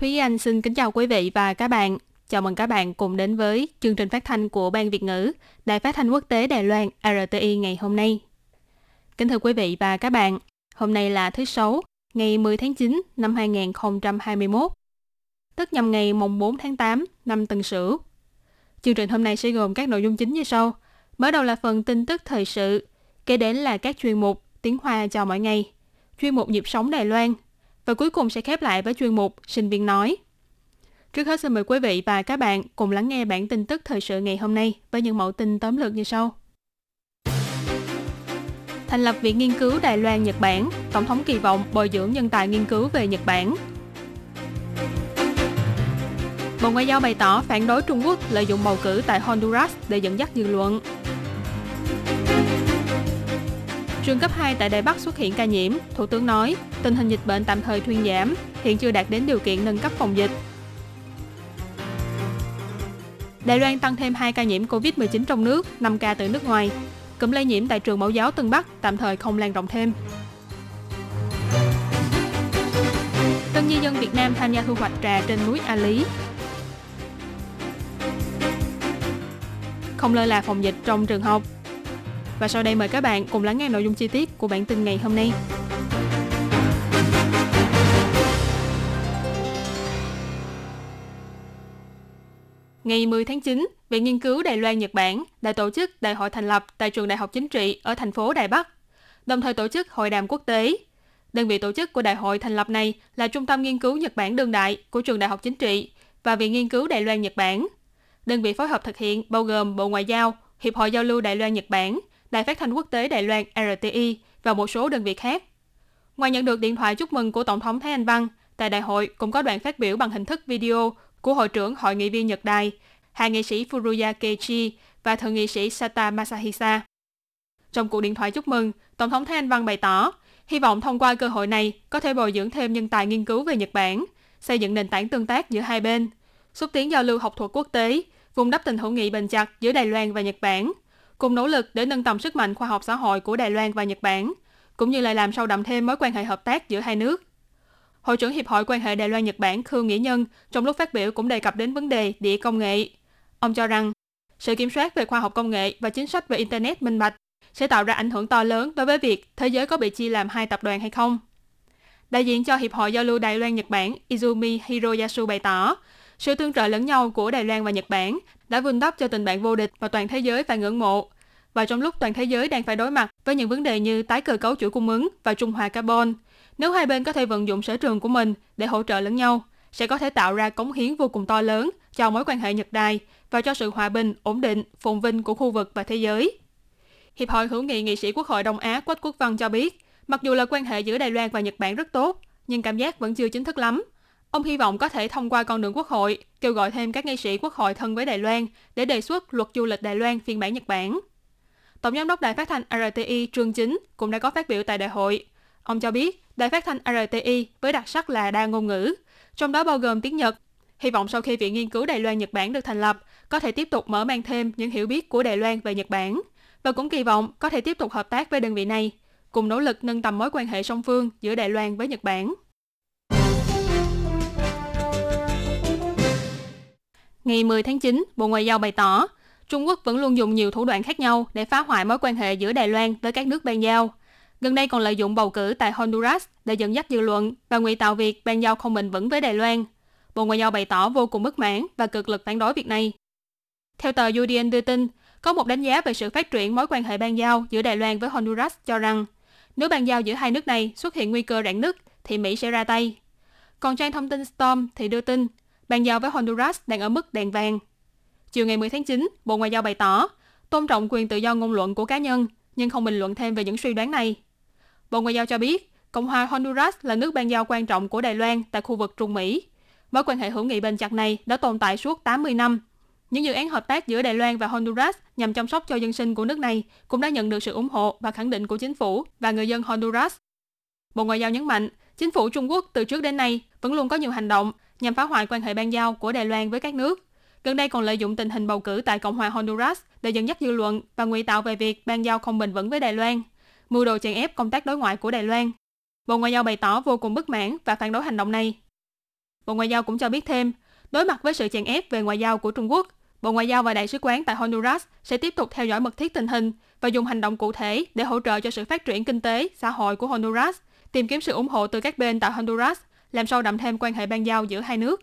Thúy Anh xin kính chào quý vị và các bạn. Chào mừng các bạn cùng đến với chương trình phát thanh của Ban Việt ngữ, Đài phát thanh quốc tế Đài Loan RTI ngày hôm nay. Kính thưa quý vị và các bạn, hôm nay là thứ Sáu, ngày 10 tháng 9 năm 2021, tức nhằm ngày mùng 4 tháng 8 năm Tân Sửu. Chương trình hôm nay sẽ gồm các nội dung chính như sau. Mở đầu là phần tin tức thời sự, kế đến là các chuyên mục tiếng Hoa chào mỗi ngày, chuyên mục nhịp sống Đài Loan, và cuối cùng sẽ khép lại với chuyên mục sinh viên nói. Trước hết xin mời quý vị và các bạn cùng lắng nghe bản tin tức thời sự ngày hôm nay với những mẫu tin tóm lược như sau. Thành lập Viện Nghiên cứu Đài Loan Nhật Bản, Tổng thống kỳ vọng bồi dưỡng nhân tài nghiên cứu về Nhật Bản. Bộ Ngoại giao bày tỏ phản đối Trung Quốc lợi dụng bầu cử tại Honduras để dẫn dắt dư luận. Trường cấp 2 tại Đài Bắc xuất hiện ca nhiễm, Thủ tướng nói tình hình dịch bệnh tạm thời thuyên giảm, hiện chưa đạt đến điều kiện nâng cấp phòng dịch. Đài Loan tăng thêm 2 ca nhiễm COVID-19 trong nước, 5 ca từ nước ngoài. Cụm lây nhiễm tại trường mẫu giáo Tân Bắc tạm thời không lan rộng thêm. Tân di dân Việt Nam tham gia thu hoạch trà trên núi A Lý. Không lơ là phòng dịch trong trường học. Và sau đây mời các bạn cùng lắng nghe nội dung chi tiết của bản tin ngày hôm nay. Ngày 10 tháng 9, Viện Nghiên cứu Đài Loan Nhật Bản đã tổ chức đại hội thành lập tại trường Đại học Chính trị ở thành phố Đài Bắc, đồng thời tổ chức hội đàm quốc tế. Đơn vị tổ chức của đại hội thành lập này là Trung tâm Nghiên cứu Nhật Bản đương đại của trường Đại học Chính trị và Viện Nghiên cứu Đài Loan Nhật Bản. Đơn vị phối hợp thực hiện bao gồm Bộ Ngoại giao, Hiệp hội Giao lưu Đài Loan Nhật Bản, Đài phát thanh quốc tế Đài Loan RTI và một số đơn vị khác. Ngoài nhận được điện thoại chúc mừng của Tổng thống Thái Anh Văn, tại đại hội cũng có đoạn phát biểu bằng hình thức video của Hội trưởng Hội nghị viên Nhật Đài, hai nghị sĩ Furuya Keiichi và thượng nghị sĩ Sata Masahisa. Trong cuộc điện thoại chúc mừng, Tổng thống Thái Anh Văn bày tỏ, hy vọng thông qua cơ hội này có thể bồi dưỡng thêm nhân tài nghiên cứu về Nhật Bản, xây dựng nền tảng tương tác giữa hai bên, xúc tiến giao lưu học thuật quốc tế, vùng đắp tình hữu nghị bền chặt giữa Đài Loan và Nhật Bản, cùng nỗ lực để nâng tầm sức mạnh khoa học xã hội của Đài Loan và Nhật Bản, cũng như là làm sâu đậm thêm mối quan hệ hợp tác giữa hai nước. Hội trưởng Hiệp hội quan hệ Đài Loan Nhật Bản Khương Nghĩa Nhân trong lúc phát biểu cũng đề cập đến vấn đề địa công nghệ. Ông cho rằng, sự kiểm soát về khoa học công nghệ và chính sách về Internet minh bạch sẽ tạo ra ảnh hưởng to lớn đối với việc thế giới có bị chia làm hai tập đoàn hay không. Đại diện cho Hiệp hội Giao lưu Đài Loan Nhật Bản Izumi Hiroyasu bày tỏ, sự tương trợ lẫn nhau của Đài Loan và Nhật Bản đã vun đắp cho tình bạn vô địch và toàn thế giới phải ngưỡng mộ. Và trong lúc toàn thế giới đang phải đối mặt với những vấn đề như tái cơ cấu chuỗi cung ứng và trung hòa carbon, nếu hai bên có thể vận dụng sở trường của mình để hỗ trợ lẫn nhau, sẽ có thể tạo ra cống hiến vô cùng to lớn cho mối quan hệ Nhật Đài và cho sự hòa bình, ổn định, phồn vinh của khu vực và thế giới. Hiệp hội hữu nghị nghị sĩ Quốc hội Đông Á Quách Quốc Văn cho biết, mặc dù là quan hệ giữa Đài Loan và Nhật Bản rất tốt, nhưng cảm giác vẫn chưa chính thức lắm. Ông hy vọng có thể thông qua con đường quốc hội, kêu gọi thêm các nghị sĩ quốc hội thân với Đài Loan để đề xuất luật du lịch Đài Loan phiên bản Nhật Bản. Tổng giám đốc đài phát thanh RTI Trương Chính cũng đã có phát biểu tại đại hội. Ông cho biết, đài phát thanh RTI với đặc sắc là đa ngôn ngữ, trong đó bao gồm tiếng Nhật. Hy vọng sau khi Viện Nghiên cứu Đài Loan Nhật Bản được thành lập, có thể tiếp tục mở mang thêm những hiểu biết của Đài Loan về Nhật Bản, và cũng kỳ vọng có thể tiếp tục hợp tác với đơn vị này, cùng nỗ lực nâng tầm mối quan hệ song phương giữa Đài Loan với Nhật Bản. Ngày 10 tháng 9, Bộ Ngoại giao bày tỏ, Trung Quốc vẫn luôn dùng nhiều thủ đoạn khác nhau để phá hoại mối quan hệ giữa Đài Loan với các nước ban giao. Gần đây còn lợi dụng bầu cử tại Honduras để dẫn dắt dư luận và ngụy tạo việc ban giao không bình vững với Đài Loan. Bộ Ngoại giao bày tỏ vô cùng bất mãn và cực lực phản đối việc này. Theo tờ UDN đưa tin, có một đánh giá về sự phát triển mối quan hệ ban giao giữa Đài Loan với Honduras cho rằng nếu ban giao giữa hai nước này xuất hiện nguy cơ rạn nứt thì Mỹ sẽ ra tay. Còn trang thông tin Storm thì đưa tin ban giao với Honduras đang ở mức đèn vàng. Chiều ngày 10 tháng 9, Bộ Ngoại giao bày tỏ tôn trọng quyền tự do ngôn luận của cá nhân nhưng không bình luận thêm về những suy đoán này. Bộ Ngoại giao cho biết, Cộng hòa Honduras là nước ban giao quan trọng của Đài Loan tại khu vực Trung Mỹ. Mối quan hệ hữu nghị bền chặt này đã tồn tại suốt 80 năm. Những dự án hợp tác giữa Đài Loan và Honduras nhằm chăm sóc cho dân sinh của nước này cũng đã nhận được sự ủng hộ và khẳng định của chính phủ và người dân Honduras. Bộ Ngoại giao nhấn mạnh, chính phủ Trung Quốc từ trước đến nay vẫn luôn có nhiều hành động nhằm phá hoại quan hệ ban giao của Đài Loan với các nước. Gần đây còn lợi dụng tình hình bầu cử tại Cộng hòa Honduras để dẫn dắt dư luận và ngụy tạo về việc ban giao không bình vững với Đài Loan, mưu đồ chèn ép công tác đối ngoại của Đài Loan. Bộ Ngoại giao bày tỏ vô cùng bất mãn và phản đối hành động này. Bộ Ngoại giao cũng cho biết thêm, đối mặt với sự chèn ép về ngoại giao của Trung Quốc, Bộ Ngoại giao và Đại sứ quán tại Honduras sẽ tiếp tục theo dõi mật thiết tình hình và dùng hành động cụ thể để hỗ trợ cho sự phát triển kinh tế, xã hội của Honduras, tìm kiếm sự ủng hộ từ các bên tại Honduras, làm sâu đậm thêm quan hệ ban giao giữa hai nước.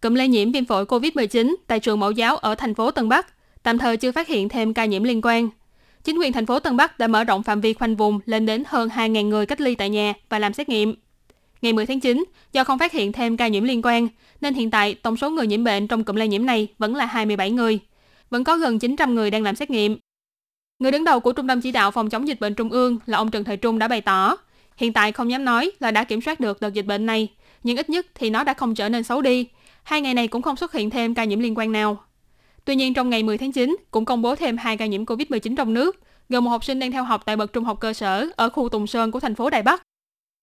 Cụm lây nhiễm viêm phổi COVID-19 tại trường mẫu giáo ở thành phố Tân Bắc tạm thời chưa phát hiện thêm ca nhiễm liên quan. Chính quyền thành phố Tân Bắc đã mở rộng phạm vi khoanh vùng lên đến hơn 2.000 người cách ly tại nhà và làm xét nghiệm. Ngày 10 tháng 9, do không phát hiện thêm ca nhiễm liên quan, nên hiện tại tổng số người nhiễm bệnh trong cụm lây nhiễm này vẫn là 27 người. Vẫn có gần 900 người đang làm xét nghiệm. Người đứng đầu của Trung tâm Chỉ đạo Phòng chống dịch bệnh Trung ương là ông Trần Thời Trung đã bày tỏ, hiện tại không dám nói là đã kiểm soát được đợt dịch bệnh này, nhưng ít nhất thì nó đã không trở nên xấu đi. Hai ngày này cũng không xuất hiện thêm ca nhiễm liên quan nào. Tuy nhiên trong ngày 10 tháng 9 cũng công bố thêm hai ca nhiễm COVID-19 trong nước, gồm một học sinh đang theo học tại bậc trung học cơ sở ở khu Tùng Sơn của thành phố Đài Bắc.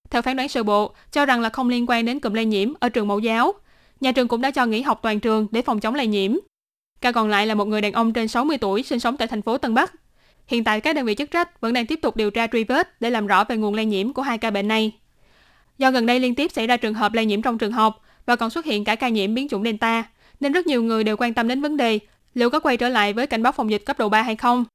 Theo phán đoán sơ bộ, cho rằng là không liên quan đến cụm lây nhiễm ở trường mẫu giáo. Nhà trường cũng đã cho nghỉ học toàn trường để phòng chống lây nhiễm. Ca còn lại là một người đàn ông trên 60 tuổi sinh sống tại thành phố Tân Bắc. Hiện tại các đơn vị chức trách vẫn đang tiếp tục điều tra truy vết để làm rõ về nguồn lây nhiễm của hai ca bệnh này. Do gần đây liên tiếp xảy ra trường hợp lây nhiễm trong trường học và còn xuất hiện cả ca nhiễm biến chủng Delta, nên rất nhiều người đều quan tâm đến vấn đề liệu có quay trở lại với cảnh báo phòng dịch cấp độ 3 hay không.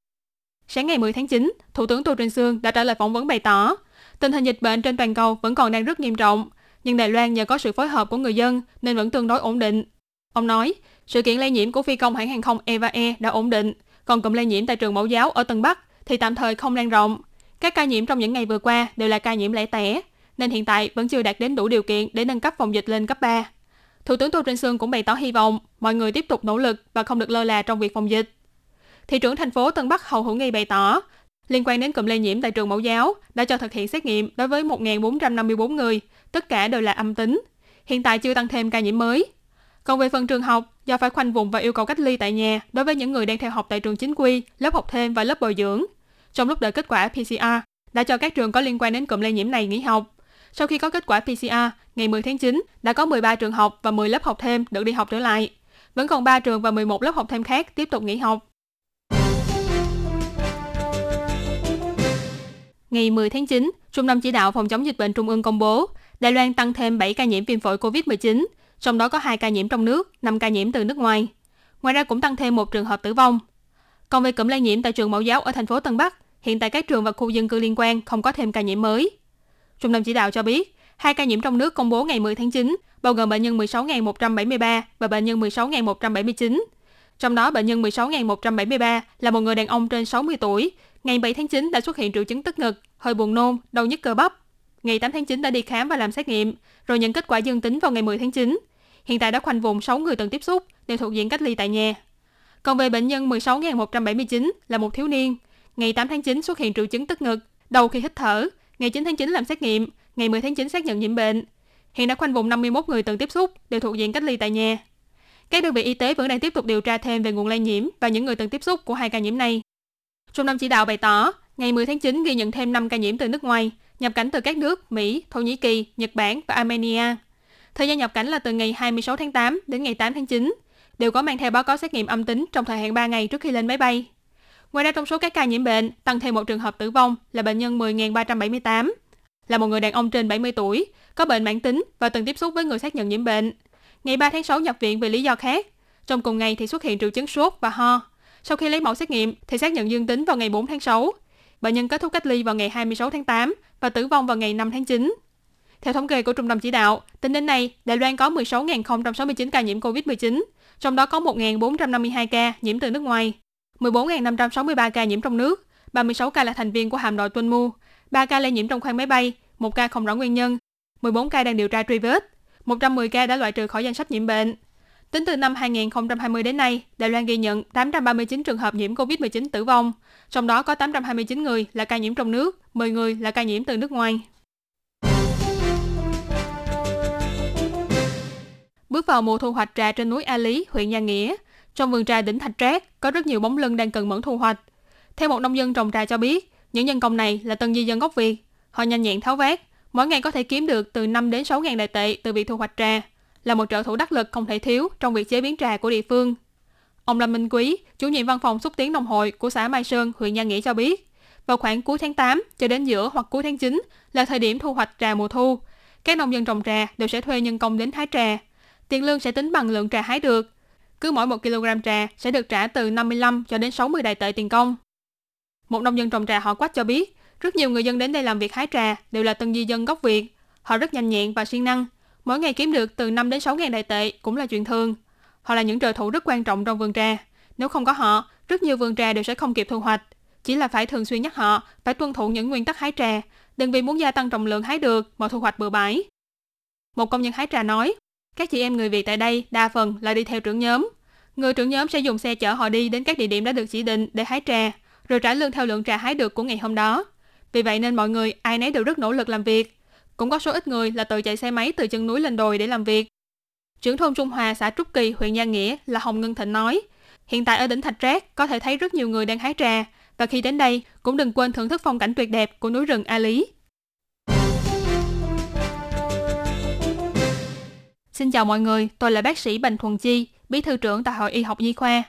Sáng ngày 10 tháng 9, Thủ tướng Tô Trinh Sương đã trả lời phỏng vấn bày tỏ, tình hình dịch bệnh trên toàn cầu vẫn còn đang rất nghiêm trọng, nhưng Đài Loan nhờ có sự phối hợp của người dân nên vẫn tương đối ổn định. Ông nói, sự kiện lây nhiễm của phi công hãng hàng không Eva Air đã ổn định, còn cụm lây nhiễm tại trường mẫu giáo ở Tân Bắc thì tạm thời không lan rộng. Các ca nhiễm trong những ngày vừa qua đều là ca nhiễm lẻ tẻ, nên hiện tại vẫn chưa đạt đến đủ điều kiện để nâng cấp phòng dịch lên cấp 3. Thủ tướng Tô Trinh Sương cũng bày tỏ hy vọng mọi người tiếp tục nỗ lực và không được lơ là trong việc phòng dịch. Thị trưởng thành phố Tân Bắc Hầu Hữu Nghi bày tỏ, liên quan đến cụm lây nhiễm tại trường mẫu giáo đã cho thực hiện xét nghiệm đối với 1.454 người, tất cả đều là âm tính. Hiện tại chưa tăng thêm ca nhiễm mới. Còn về phần trường học, do phải khoanh vùng và yêu cầu cách ly tại nhà đối với những người đang theo học tại trường chính quy, lớp học thêm và lớp bồi dưỡng. Trong lúc đợi kết quả PCR, đã cho các trường có liên quan đến cụm lây nhiễm này nghỉ học. Sau khi có kết quả PCR, ngày 10 tháng 9, đã có 13 trường học và 10 lớp học thêm được đi học trở lại. Vẫn còn 3 trường và 11 lớp học thêm khác tiếp tục nghỉ học. Ngày 10 tháng 9, Trung tâm Chỉ đạo Phòng chống dịch bệnh Trung ương công bố, Đài Loan tăng thêm 7 ca nhiễm viêm phổi COVID-19, trong đó có 2 ca nhiễm trong nước, 5 ca nhiễm từ nước ngoài. Ngoài ra cũng tăng thêm một trường hợp tử vong. Còn về cụm lây nhiễm tại trường mẫu giáo ở thành phố Tân Bắc, hiện tại các trường và khu dân cư liên quan không có thêm ca nhiễm mới. Trung tâm chỉ đạo cho biết, hai ca nhiễm trong nước công bố ngày 10 tháng 9, bao gồm bệnh nhân 16.173 và bệnh nhân 16.179. Trong đó bệnh nhân 16.173 là một người đàn ông trên 60 tuổi, ngày 7 tháng 9 đã xuất hiện triệu chứng tức ngực, hơi buồn nôn, đau nhức cơ bắp. Ngày 8 tháng 9 đã đi khám và làm xét nghiệm, rồi nhận kết quả dương tính vào ngày 10 tháng 9. Hiện tại đã khoanh vùng 6 người từng tiếp xúc, đều thuộc diện cách ly tại nhà. Còn về bệnh nhân 16.179 là một thiếu niên, ngày 8 tháng 9 xuất hiện triệu chứng tức ngực, đầu khi hít thở, ngày 9 tháng 9 làm xét nghiệm, ngày 10 tháng 9 xác nhận nhiễm bệnh. Hiện đã khoanh vùng 51 người từng tiếp xúc, đều thuộc diện cách ly tại nhà. Các đơn vị y tế vẫn đang tiếp tục điều tra thêm về nguồn lây nhiễm và những người từng tiếp xúc của hai ca nhiễm này. Trung tâm chỉ đạo bày tỏ, ngày 10 tháng 9 ghi nhận thêm 5 ca nhiễm từ nước ngoài, nhập cảnh từ các nước Mỹ, Thổ Nhĩ Kỳ, Nhật Bản và Armenia. Thời gian nhập cảnh là từ ngày 26 tháng 8 đến ngày 8 tháng 9, đều có mang theo báo cáo xét nghiệm âm tính trong thời hạn 3 ngày trước khi lên máy bay. Ngoài ra trong số các ca nhiễm bệnh, tăng thêm một trường hợp tử vong là bệnh nhân 10.378, là một người đàn ông trên 70 tuổi, có bệnh mãn tính và từng tiếp xúc với người xác nhận nhiễm bệnh. Ngày 3 tháng 6 nhập viện vì lý do khác. Trong cùng ngày thì xuất hiện triệu chứng sốt và ho. Sau khi lấy mẫu xét nghiệm thì xác nhận dương tính vào ngày 4 tháng 6. Bệnh nhân kết thúc cách ly vào ngày 26 tháng 8 và tử vong vào ngày 5 tháng 9. Theo thống kê của Trung tâm Chỉ đạo, tính đến nay, Đài Loan có 16.069 ca nhiễm COVID-19, trong đó có 1.452 ca nhiễm từ nước ngoài, 14.563 ca nhiễm trong nước, 36 ca là thành viên của hạm đội Tuân Mu, 3 ca lây nhiễm trong khoang máy bay, 1 ca không rõ nguyên nhân, 14 ca đang điều tra truy vết, 110 ca đã loại trừ khỏi danh sách nhiễm bệnh. Tính từ năm 2020 đến nay, Đài Loan ghi nhận 839 trường hợp nhiễm COVID-19 tử vong, trong đó có 829 người là ca nhiễm trong nước, 10 người là ca nhiễm từ nước ngoài. Bước vào mùa thu hoạch trà trên núi A Lý, huyện nha Nghĩa, trong vườn trà đỉnh Thạch Trác có rất nhiều bóng lưng đang cần mẫn thu hoạch. Theo một nông dân trồng trà cho biết, những nhân công này là tân di dân gốc Việt. Họ nhanh nhẹn tháo vát, mỗi ngày có thể kiếm được từ 5 đến 6 ngàn đại tệ từ việc thu hoạch trà, là một trợ thủ đắc lực không thể thiếu trong việc chế biến trà của địa phương. Ông Lâm Minh Quý, chủ nhiệm văn phòng xúc tiến nông hội của xã Mai Sơn, huyện nha Nghĩa cho biết, vào khoảng cuối tháng 8 cho đến giữa hoặc cuối tháng 9 là thời điểm thu hoạch trà mùa thu. Các nông dân trồng trà đều sẽ thuê nhân công đến hái trà. Tiền lương sẽ tính bằng lượng trà hái được. Cứ mỗi 1 kg trà sẽ được trả từ 55 cho đến 60 đài tệ tiền công. Một nông dân trồng trà họ Quách cho biết, rất nhiều người dân đến đây làm việc hái trà đều là tân di dân gốc Việt. Họ rất nhanh nhẹn và siêng năng. Mỗi ngày kiếm được từ 5 đến 6 ngàn đại tệ cũng là chuyện thường. Họ là những trợ thủ rất quan trọng trong vườn trà. Nếu không có họ, rất nhiều vườn trà đều sẽ không kịp thu hoạch. Chỉ là phải thường xuyên nhắc họ phải tuân thủ những nguyên tắc hái trà, đừng vì muốn gia tăng trọng lượng hái được mà thu hoạch bừa bãi. Một công nhân hái trà nói, các chị em người Việt tại đây đa phần là đi theo trưởng nhóm. Người trưởng nhóm sẽ dùng xe chở họ đi đến các địa điểm đã được chỉ định để hái trà, rồi trả lương theo lượng trà hái được của ngày hôm đó. Vì vậy nên mọi người ai nấy đều rất nỗ lực làm việc. Cũng có số ít người là tự chạy xe máy từ chân núi lên đồi để làm việc. Trưởng thôn Trung Hòa xã Trúc Kỳ, huyện Gia Nghĩa là Hồng Ngân Thịnh nói, hiện tại ở đỉnh Thạch Trác có thể thấy rất nhiều người đang hái trà và khi đến đây cũng đừng quên thưởng thức phong cảnh tuyệt đẹp của núi rừng A Lý. Xin chào mọi người, tôi là bác sĩ Bành Thuần Chi, bí thư trưởng tại Hội Y học Nhi khoa.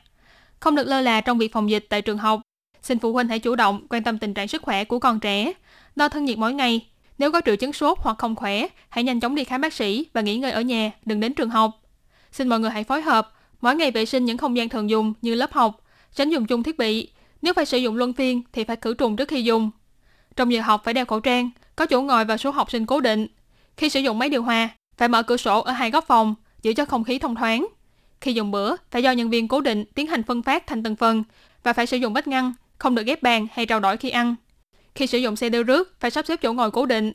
Không được lơ là trong việc phòng dịch tại trường học. Xin phụ huynh hãy chủ động quan tâm tình trạng sức khỏe của con trẻ, đo thân nhiệt mỗi ngày. Nếu có triệu chứng sốt hoặc không khỏe, hãy nhanh chóng đi khám bác sĩ và nghỉ ngơi ở nhà, đừng đến trường học. Xin mọi người hãy phối hợp, mỗi ngày vệ sinh những không gian thường dùng như lớp học, tránh dùng chung thiết bị. Nếu phải sử dụng luân phiên thì phải khử trùng trước khi dùng. Trong giờ học phải đeo khẩu trang, có chỗ ngồi và số học sinh cố định. Khi sử dụng máy điều hòa, phải mở cửa sổ ở hai góc phòng, giữ cho không khí thông thoáng. Khi dùng bữa, phải do nhân viên cố định tiến hành phân phát thành từng phần và phải sử dụng vách ngăn, không được ghép bàn hay trao đổi khi ăn. Khi sử dụng xe đưa rước, phải sắp xếp chỗ ngồi cố định.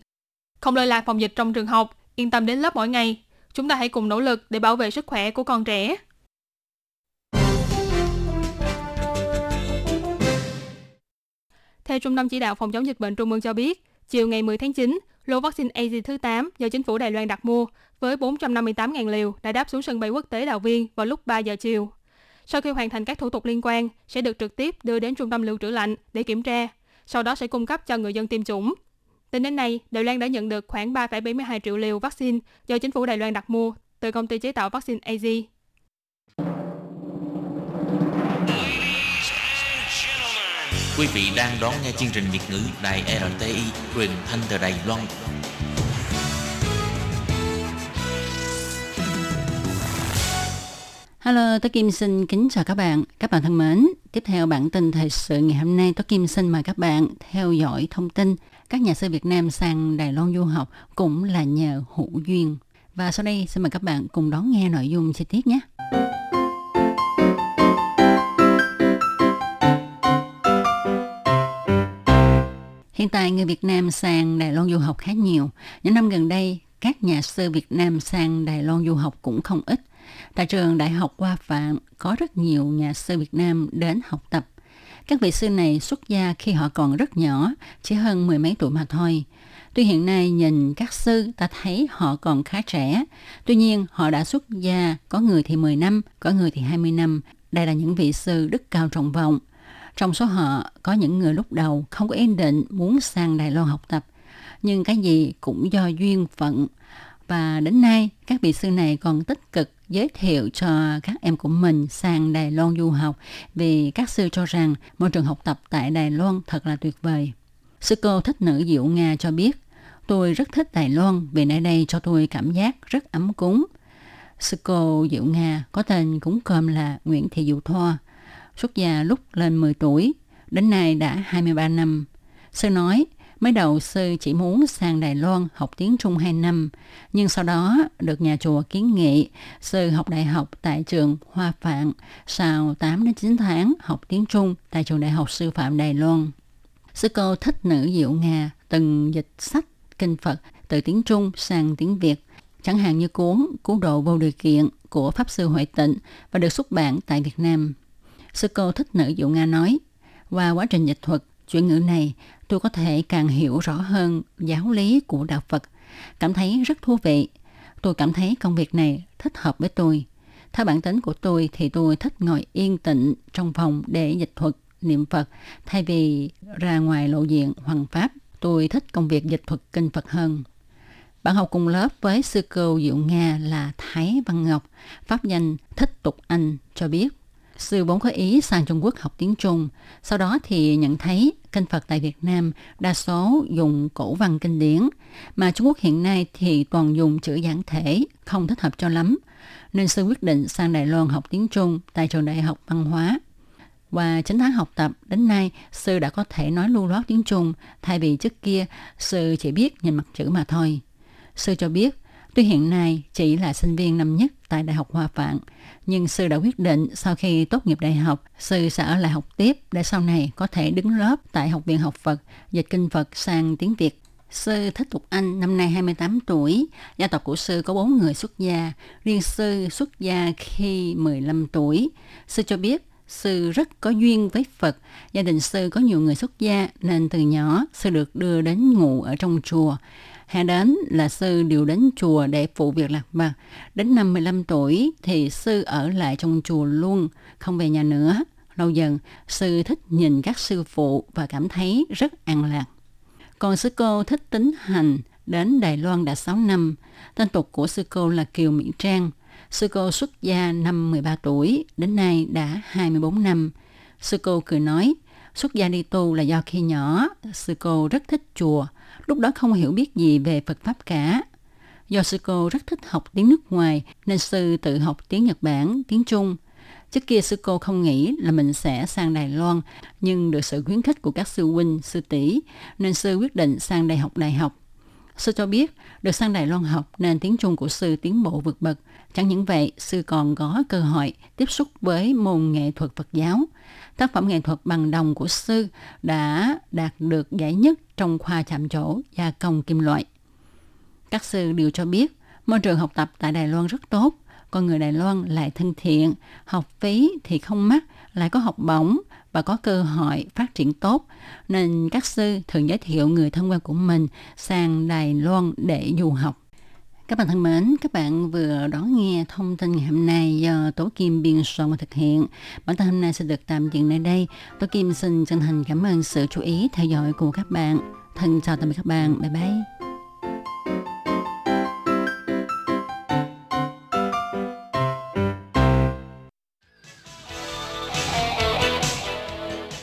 Không lơi là phòng dịch trong trường học, yên tâm đến lớp mỗi ngày. Chúng ta hãy cùng nỗ lực để bảo vệ sức khỏe của con trẻ. Theo Trung tâm Chỉ đạo Phòng chống dịch bệnh Trung ương cho biết, chiều ngày 10 tháng 9, lô vaccine AZ thứ 8 do chính phủ Đài Loan đặt mua với 458.000 liều đã đáp xuống sân bay quốc tế Đào Viên vào lúc 3 giờ chiều. Sau khi hoàn thành các thủ tục liên quan, sẽ được trực tiếp đưa đến trung tâm lưu trữ lạnh để kiểm tra, sau đó sẽ cung cấp cho người dân tiêm chủng. Tính đến nay, Đài Loan đã nhận được khoảng 3,72 triệu liều vaccine do chính phủ Đài Loan đặt mua từ công ty chế tạo vaccine AZ. Quý vị đang đón nghe chương trình Việt ngữ Đài RTI truyền thanh từ Đài Loan. Hello, tôi Kim xin kính chào các bạn. Các bạn thân mến, tiếp theo bản tin thời sự ngày hôm nay, tôi Kim xin mời các bạn theo dõi thông tin các nhà sư Việt Nam sang Đài Loan du học cũng là nhờ hữu duyên. Và sau đây xin mời các bạn cùng đón nghe nội dung chi tiết nhé. Hiện tại người Việt Nam sang Đài Loan du học khá nhiều. Những năm gần đây, các nhà sư Việt Nam sang Đài Loan du học cũng không ít. Tại trường Đại học Hoa Phạm có rất nhiều nhà sư Việt Nam đến học tập. Các vị sư này xuất gia khi họ còn rất nhỏ, chỉ hơn mười mấy tuổi mà thôi. Tuy hiện nay nhìn các sư ta thấy họ còn khá trẻ, tuy nhiên họ đã xuất gia, có người thì 10 năm, có người thì 20 năm. Đây là những vị sư đức cao trọng vọng. Trong số họ có những người lúc đầu không có ý định muốn sang Đài Loan học tập, nhưng cái gì cũng do duyên phận. Và đến nay, các vị sư này còn tích cực giới thiệu cho các em của mình sang Đài Loan du học vì các sư cho rằng môi trường học tập tại Đài Loan thật là tuyệt vời. Sư cô thích nữ Diệu Nga cho biết, tôi rất thích Đài Loan vì nơi đây cho tôi cảm giác rất ấm cúng. Sư cô Diệu Nga có tên cúng cơm là Nguyễn Thị Diệu Thoa, xuất gia lúc lên 10 tuổi, đến nay đã 23 năm. Sư nói, mới đầu sư chỉ muốn sang Đài Loan học tiếng Trung 2 năm, nhưng sau đó được nhà chùa kiến nghị sư học đại học tại trường Hoa Phạn, sau 8 đến 9 tháng học tiếng Trung tại trường Đại học Sư phạm Đài Loan. Sư cô thích nữ Diệu Nga từng dịch sách kinh Phật từ tiếng Trung sang tiếng Việt, chẳng hạn như cuốn Cứu độ vô điều kiện của Pháp Sư Huệ Tịnh và được xuất bản tại Việt Nam. Sư cô thích nữ dụ Nga nói, qua quá trình dịch thuật, chuyển ngữ này, tôi có thể càng hiểu rõ hơn giáo lý của Đạo Phật, cảm thấy rất thú vị. Tôi cảm thấy công việc này thích hợp với tôi. Theo bản tính của tôi thì tôi thích ngồi yên tĩnh trong phòng để dịch thuật, niệm Phật, thay vì ra ngoài lộ diện hoàng pháp. Tôi thích công việc dịch thuật kinh Phật hơn. Bạn học cùng lớp với sư cô Diệu Nga là Thái Văn Ngọc, pháp danh Thích Tục Anh cho biết. Sư vốn có ý sang Trung Quốc học tiếng Trung, sau đó thì nhận thấy kinh Phật tại Việt Nam đa số dùng cổ văn kinh điển, mà Trung Quốc hiện nay thì toàn dùng chữ giản thể, không thích hợp cho lắm. Nên sư quyết định sang Đài Loan học tiếng Trung tại trường Đại học Văn hóa. Qua 9 tháng học tập, đến nay, sư đã có thể nói lưu loát tiếng Trung, thay vì trước kia, sư chỉ biết nhìn mặt chữ mà thôi. Sư cho biết, tuy hiện nay chỉ là sinh viên năm nhất tại Đại học hòa Phạn, nhưng sư đã quyết định sau khi tốt nghiệp đại học, sư sẽ ở lại học tiếp để sau này có thể đứng lớp tại Học viện Học Phật, dịch kinh Phật sang tiếng Việt. Sư Thích Tục Anh năm nay 28 tuổi, gia tộc của sư có bốn người xuất gia, riêng sư xuất gia khi 15 tuổi. Sư cho biết sư rất có duyên với Phật. Gia đình sư có nhiều người xuất gia nên từ nhỏ sư được đưa đến ngủ ở trong chùa. Hè đến là sư đều đến chùa để phụ việc lạc vặt. Đến năm 15 tuổi thì sư ở lại trong chùa luôn, không về nhà nữa. Lâu dần, sư thích nhìn các sư phụ và cảm thấy rất an lạc. Còn sư cô thích tính hành, đến Đài Loan đã 6 năm. Tên tục của sư cô là Kiều Mỹ Trang. Sư cô xuất gia năm 13 tuổi, đến nay đã 24 năm. Sư cô cười nói, xuất gia đi tu là do khi nhỏ, sư cô rất thích chùa, lúc đó không hiểu biết gì về Phật Pháp cả. Do sư cô rất thích học tiếng nước ngoài nên sư tự học tiếng Nhật Bản, tiếng Trung. Trước kia sư cô không nghĩ là mình sẽ sang Đài Loan, nhưng được sự khuyến khích của các sư huynh, sư tỷ nên sư quyết định sang đây học đại học. Sư cho biết, được sang Đài Loan học nên tiếng Trung của sư tiến bộ vượt bậc. Chẳng những vậy, sư còn có cơ hội tiếp xúc với môn nghệ thuật Phật giáo. Tác phẩm nghệ thuật bằng đồng của sư đã đạt được giải nhất trong khoa chạm trổ gia công kim loại. Các sư đều cho biết môi trường học tập tại Đài Loan rất tốt, con người Đài Loan lại thân thiện, học phí thì không mắc, lại có học bổng và có cơ hội phát triển tốt, nên các sư thường giới thiệu người thân quen của mình sang Đài Loan để du học. Các bạn thân mến, các bạn vừa đón nghe thông tin ngày hôm nay do Tố Kim biên soạn và thực hiện. Bản tin hôm nay sẽ được tạm dừng nơi đây. Tố Kim xin chân thành cảm ơn sự chú ý theo dõi của các bạn. Thân chào tạm biệt các bạn. Bye bye.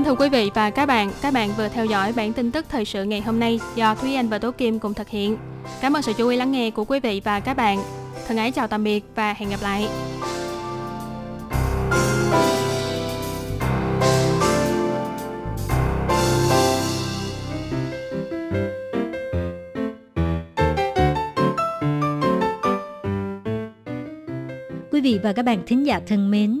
Kính thưa quý vị và các bạn, các bạn vừa theo dõi bản tin tức thời sự ngày hôm nay do Thúy Anh và Tố Kim cùng thực hiện. Cảm ơn sự chú ý lắng nghe của quý vị và các bạn. Thân ái chào tạm biệt và hẹn gặp lại. Quý vị và các bạn thính giả thân mến,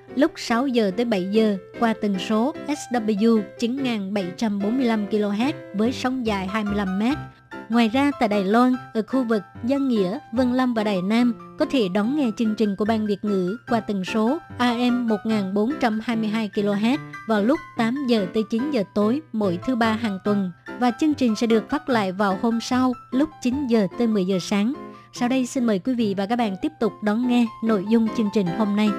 lúc 6 giờ tới 7 giờ qua tần số SW 9745 kHz với sóng dài 25 m. Ngoài ra tại Đài Loan, ở khu vực Giang Nghĩa, Vân Lâm và Đài Nam có thể đón nghe chương trình của Ban Việt ngữ qua tần số AM 1422 kHz vào lúc 8 giờ tới 9 giờ tối mỗi thứ ba hàng tuần và chương trình sẽ được phát lại vào hôm sau lúc 9 giờ tới 10 giờ sáng. Sau đây xin mời quý vị và các bạn tiếp tục đón nghe nội dung chương trình hôm nay.